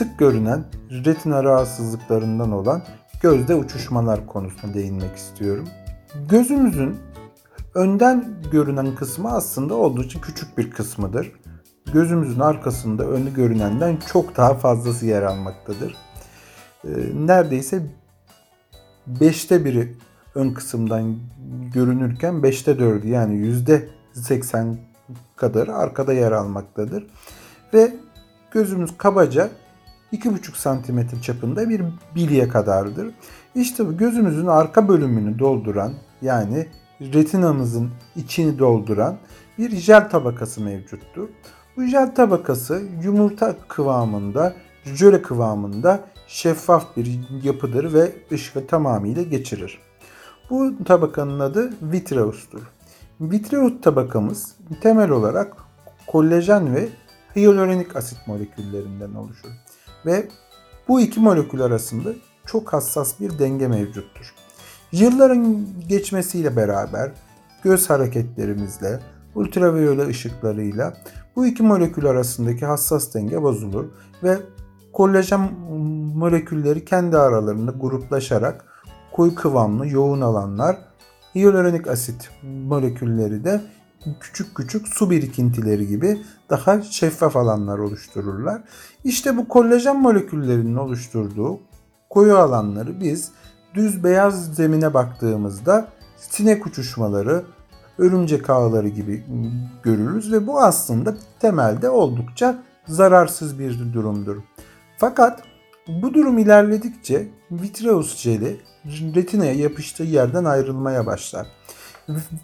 sık görünen retina rahatsızlıklarından olan gözde uçuşmalar konusuna değinmek istiyorum. Gözümüzün önden görünen kısmı aslında oldukça küçük bir kısmıdır. Gözümüzün arkasında önü görünenden çok daha fazlası yer almaktadır. Ee, Neredeyse beşte biri ön kısımdan görünürken beşte dördü yani yüzde 80 kadarı arkada yer almaktadır. Ve gözümüz kabaca 2,5 santimetre çapında bir bilye kadardır. İşte gözümüzün arka bölümünü dolduran yani retinamızın içini dolduran bir jel tabakası mevcuttur. Bu jel tabakası yumurta kıvamında, jöle kıvamında şeffaf bir yapıdır ve ışığı tamamıyla geçirir. Bu tabakanın adı vitreus'tur. Vitreus tabakamız temel olarak kollajen ve hyaluronik asit moleküllerinden oluşur. Ve bu iki molekül arasında çok hassas bir denge mevcuttur. Yılların geçmesiyle beraber göz hareketlerimizle, ultraviyole ışıklarıyla bu iki molekül arasındaki hassas denge bozulur ve kollajen molekülleri kendi aralarında gruplaşarak koyu kıvamlı yoğun alanlar, hyaluronik asit molekülleri de küçük küçük su birikintileri gibi daha şeffaf alanlar oluştururlar. İşte bu kollajen moleküllerinin oluşturduğu koyu alanları biz düz beyaz zemine baktığımızda sinek uçuşmaları, örümcek ağları gibi görürüz ve bu aslında temelde oldukça zararsız bir durumdur. Fakat bu durum ilerledikçe vitreus jeli retinaya yapıştığı yerden ayrılmaya başlar.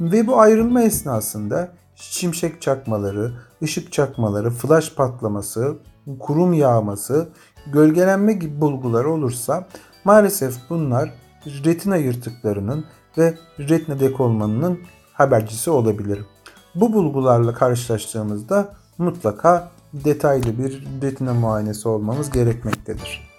Ve bu ayrılma esnasında şimşek çakmaları, ışık çakmaları, flash patlaması, kurum yağması, gölgelenme gibi bulgular olursa maalesef bunlar retina yırtıklarının ve retina dekolmanının habercisi olabilir. Bu bulgularla karşılaştığımızda mutlaka detaylı bir retina muayenesi olmamız gerekmektedir.